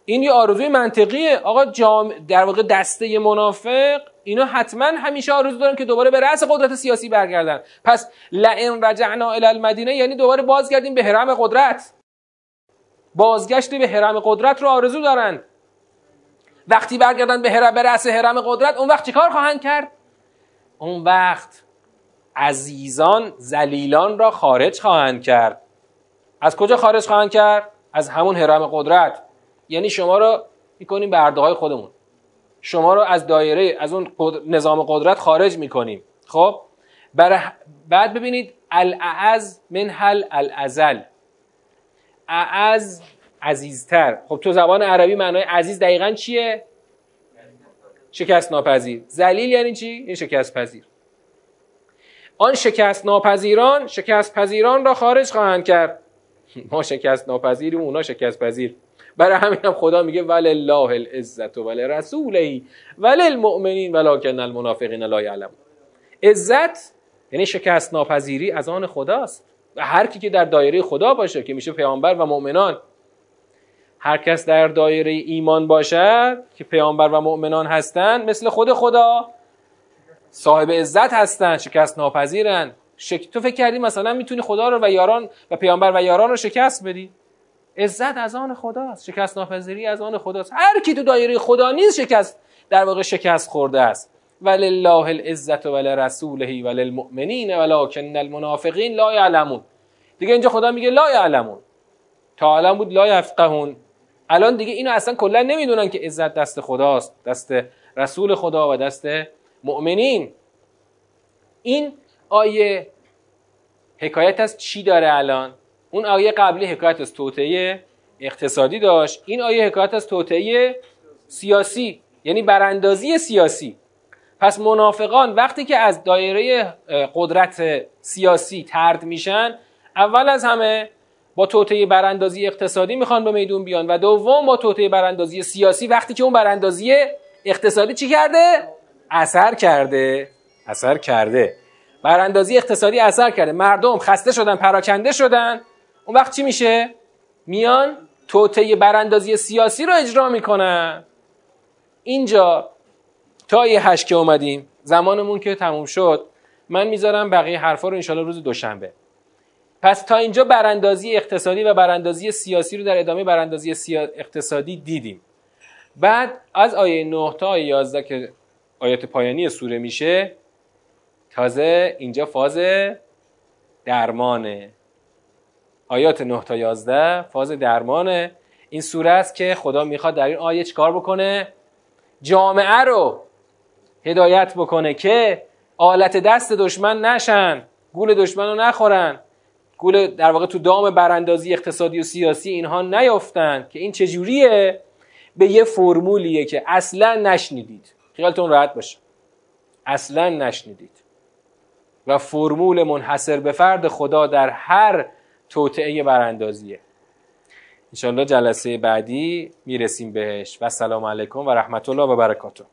این یه آرزوی منطقیه. آقا جام در واقع دسته منافق اینا حتما همیشه آرزو دارن که دوباره به رأس قدرت سیاسی برگردن. پس لئن رجعنا الی المدینه یعنی دوباره بازگردیم به حرم قدرت. بازگشت به حرم قدرت رو آرزو دارند وقتی برگردن به حرم به رأس حرم قدرت اون وقت چیکار خواهند کرد؟ اون وقت عزیزان زلیلان را خارج خواهند کرد. از کجا خارج خواهند کرد؟ از همون حرم قدرت. یعنی شما رو می‌کنیم به خودمون. شما رو از دایره از اون نظام قدرت خارج می‌کنیم. خب؟ برای بعد ببینید الاعز من حل الازل اعز عزیزتر. خب تو زبان عربی معنای عزیز دقیقا چیه؟ شکست ناپذیر. زلیل یعنی چی؟ این شکست پذیر. آن شکست ناپذیران شکست پذیران را خارج خواهند کرد. <laughs> ما شکست ناپذیریم اونا شکست پذیر برای همین هم خدا میگه ولله العزت و رسوله وللمؤمنین ولکن المنافقین لا یعلمون. عزت یعنی شکست ناپذیری از آن خداست. و هر کی که در دایره خدا باشه که میشه پیامبر و مؤمنان. هر کس در دایره ایمان باشد که پیامبر و مؤمنان هستند مثل خود خدا. صاحب عزت هستن شکست ناپذیرن. شک... تو فکر کردی مثلا می‌تونی خدا رو و یاران و پیامبر و یاران رو شکست بدی؟ عزت از آن خداست. شکست ناپذیری از آن خداست. هر کی تو دایره خدا نیست شکست در واقع شکست خورده است. ولله العزت ولرسوله وللمؤمنین ولکن المنافقین لا یعلمون. دیگه اینجا خدا میگه لا یعلمون. تا علم بود لا یفقهون. الان دیگه اینو اصلا کلا نمی‌دونن که عزت دست خداست دست رسول خدا و دست مؤمنین. این آیه حکایت از چی داره الان؟ اون آیه قبلی حکایت از توطعه اقتصادی داشت. این آیه حکایت از توطعه سیاسی یعنی براندازی سیاسی. پس منافقان وقتی که از دایره قدرت سیاسی ترد میشن اول از همه با توطعه براندازی اقتصادی می‌خوان به میدون بیان و دوم با توطعه براندازی سیاسی. وقتی که اون براندازی اقتصادی چی کرده؟ اثر کرده اثر کرده. براندازی اقتصادی اثر کرده. مردم خسته شدن پراکنده شدن. اون وقت چی میشه؟ میان توطعه براندازی سیاسی رو اجرا می‌کنن. اینجا تا یه هشت که اومدیم زمانمون که تموم شد من می‌ذارم بقیه حرفا رو انشالله روز دوشنبه. پس تا اینجا براندازی اقتصادی و براندازی سیاسی رو در ادامه براندازی سیا... اقتصادی دیدیم. بعد از آیه 9 تا آیه 11 که آیات پایانی سوره میشه. تازه اینجا فاز درمانه. آیات 9 تا 11 فاز درمان این سوره است که خدا می‌خواد در این آیه چیکار بکنه؟ جامعه رو هدایت بکنه که آلت دست دشمن نشن گول دشمن رو نخورن. گول در واقع تو دام براندازی اقتصادی و سیاسی اینها نیافتن. که این چجوریه؟ به یه فرمولیه که اصلا نشنیدید. خیالتون راحت باشه. اصلا نشنیدید. و فرمول منحصر به فرد خدا در هر توطعه براندازیه. انشالله جلسه بعدی می‌رسیم بهش. و سلام علیکم و رحمت الله و برکاته.